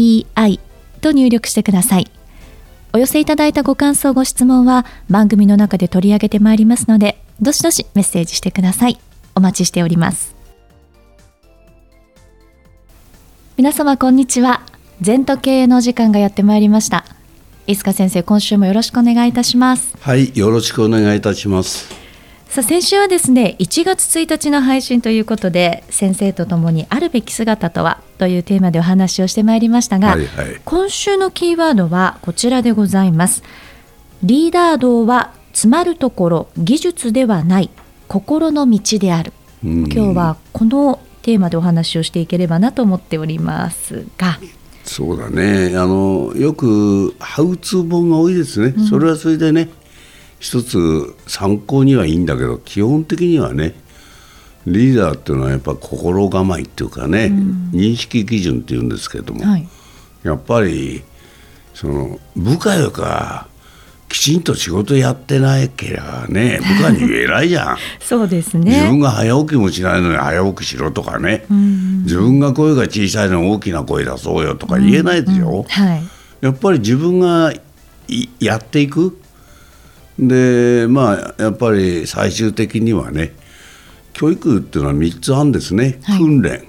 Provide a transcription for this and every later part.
EI と入力してください。お寄せいただいたご感想、ご質問は番組の中で取り上げてまいりますので、どしどしメッセージしてください。お待ちしております。皆様こんにちは。全時計の時間がやってまいりました。飯塚先生、今週もよろしくお願いいたします。はい、よろしくお願いいたします。さあ先週はですね1月1日の配信ということで先生とともにあるべき姿とはというテーマでお話をしてまいりましたが、はいはい、今週のキーワードはこちらでございます。リーダー道は詰まるところ技術ではない心の道である。今日はこのテーマでお話をしていければなと思っておりますが。そうだね。あのよくハウツー本が多いですね、うん、それはそれでね一つ参考にはいいんだけど基本的にはねリーダーっていうのはやっぱ心構えっていうかね、うん、認識基準っていうんですけども、はい、やっぱりその部下よかきちんと仕事やってないけりゃね部下に言えないじゃん。そうですね。自分が早起きもしないのに早起きしろとかね、うん、自分が声が小さいのに大きな声出そうよとか言えないですよ、うん。うん。はい、やっぱり自分がやっていくでまあやっぱり最終的にはね教育っていうのは3つあるんですね、はい、訓練。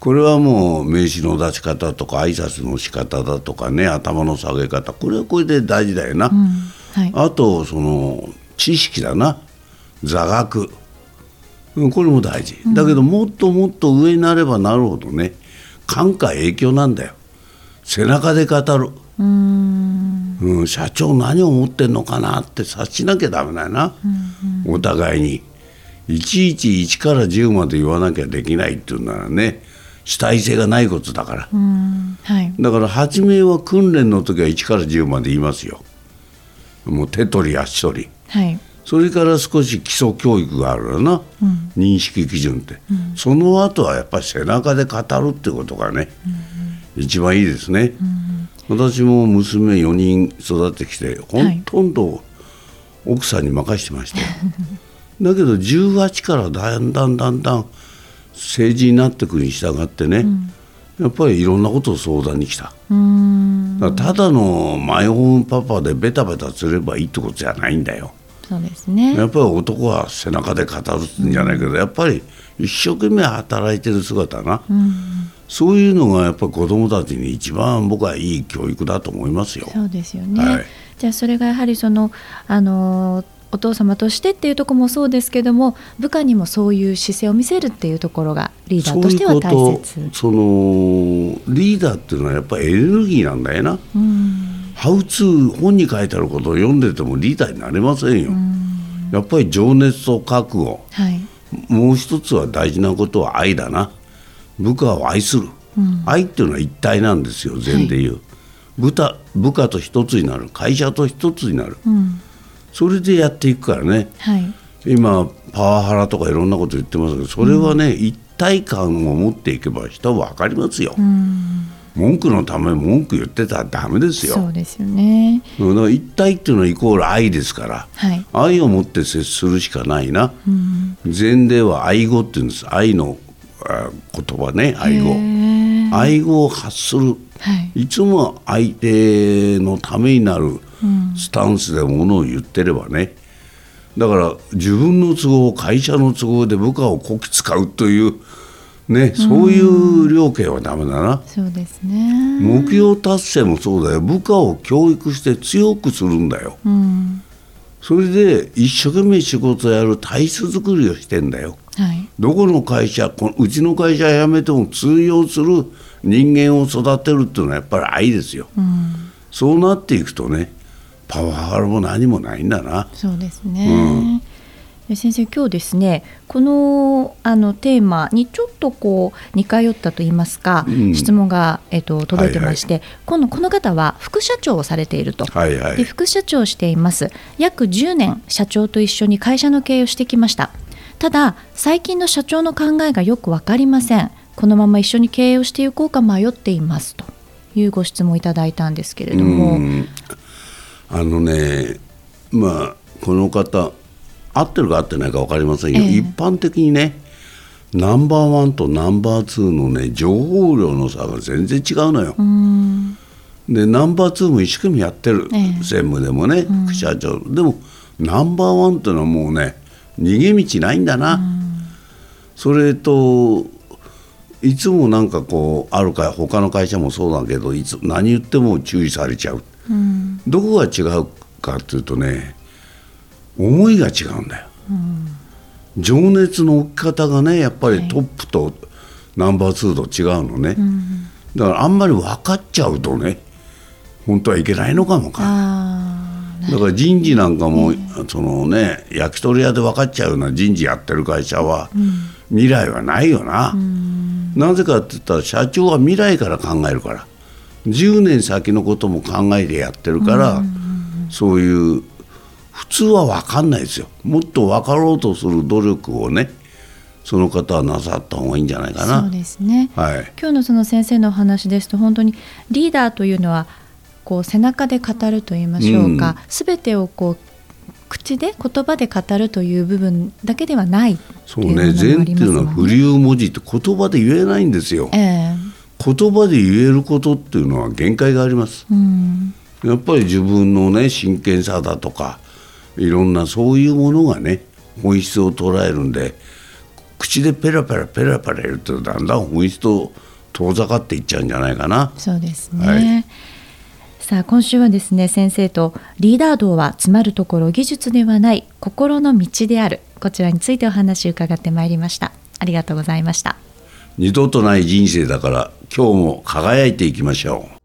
これはもう名刺の出し方とか挨拶の仕方だとかね頭の下げ方。これはこれで大事だよな、うん。はい、あとその知識だな。座学。これも大事、だけどもっともっと上になればなるほどね感化影響なんだよ。背中で語るうん、社長何を思ってんのかなって察しなきゃだめだよな、うんうん、お互いに。いちいち1から10まで言わなきゃできないっていうならね主体性がないことだから、はい、だから初めは訓練の時は1から10まで言いますよ。もう手取り足取り、はい、それから少し基礎教育があるよな、うん、認識基準って、うん、その後はやっぱり背中で語るってことがね、うん、一番いいですね、私も娘4人育ってきてほとんど奥さんに任してましたよ、だけど18からだんだんだんだん政治になっていくに従ってね、うん、やっぱりいろんなことを相談に来た。だただのマイホームパパでベタベタすればいいってことじゃないんだよ。そうですね。やっぱり男は背中で語るんじゃないけど、やっぱり一生懸命働いてる姿な、そういうのがやっぱり子どもたちに一番僕はいい教育だと思いますよ。そうですよね、はい、じゃあそれがやはりそのあのお父様としてっていうところもそうですけども部下にもそういう姿勢を見せるっていうところがリーダーとしては大切。そのリーダーっていうのはやっぱりエネルギーなんだよな、うん、ハウツー本に書いてあることを読んでてもリーダーになれませんよ、うん、やっぱり情熱と覚悟、はい、もう一つは大事なことは愛だな部下を愛する、うん、愛っていうのは一体なんですよ禅でいう、はい、部下部下と一つになる。会社と一つになる、うん、それでやっていくからね、はい、今パワハラとかいろんなこと言ってますけどそれはね、うん、一体感を持っていけば人は分かりますよ。文句のため文句言ってたらダメですよ。そうですよね。だから一体っていうのはイコール愛ですから、はい、愛を持って接するしかないな。禅では愛語って言うんです。愛の言葉ね愛語。愛語を発する、はい、いつも相手のためになるスタンスでものを言ってればね、だから自分の都合会社の都合で部下をこき使うというね、そういう量刑はだめだな、そうですね。目標達成もそうだよ。部下を教育して強くするんだよ、うん、それで一生懸命仕事をやる体質作りをしてんだよはい、どこの会社うちの会社辞めても通用する人間を育てるっていうのはやっぱり愛ですよ、うん、そうなっていくとねパワハラも何もないんだな。そうですね、先生今日ですねこのあのテーマにちょっとこう似通ったと言いますか、うん、質問が、えっと、届いてまして、はいはい、今度この方は副社長をされていると、はいはい、で副社長をしています。約10年社長と一緒に会社の経営をしてきましたただ最近の社長の考えがよく分かりません。このまま一緒に経営をしていこうか迷っています。というご質問をいただいたんですけれども。あのねまあこの方合ってるか合ってないか分かりませんよ、えー、一般的にねナンバーワンとナンバーツーのね情報量の差が全然違うのよ。でナンバーツーも一生懸命やってる、えー、専務でもね、副社長。でもナンバーワンっていうのはもうね逃げ道ないんだな。それといつもなんかこうあるか他の会社もそうだけどいつ何言っても注意されちゃう、うん、どこが違うかっていうとね思いが違うんだよ、うん、情熱の置き方がねやっぱりトップとナンバー2と違うのね、うん、だからあんまり分かっちゃうとね本当はいけないのかもかだから人事なんかも、そのね焼き鳥屋で分かっちゃうような人事やってる会社は、未来はないよな、なぜかって言ったら社長は未来から考えるから。10年先のことも考えてやってるから、そういう普通は分かんないですよ。もっと分かろうとする努力をねその方はなさった方がいいんじゃないかな。そうですね、はい、今日のその先生のお話ですと本当にリーダーというのはこう背中で語ると言いましょうか、す、べ、てをこう口で言葉で語るという部分だけではないそうね。善っていうのは不流文字って言葉で言えないんですよ、えー、言葉で言えることっていうのは限界があります、うん、やっぱり自分のね真剣さだとかいろんなそういうものがね本質を捉えるんで口でペラペラペラペラ言うとだんだん本質と遠ざかっていっちゃうんじゃないかな。そうですね、はいさあ今週はですね先生とリーダー道は詰まるところ技術ではない心の道である。こちらについてお話を伺ってまいりました。ありがとうございました。二度とない人生だから今日も輝いていきましょう。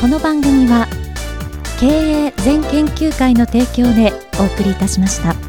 この番組は経営全研究会の提供でお送りいたしました。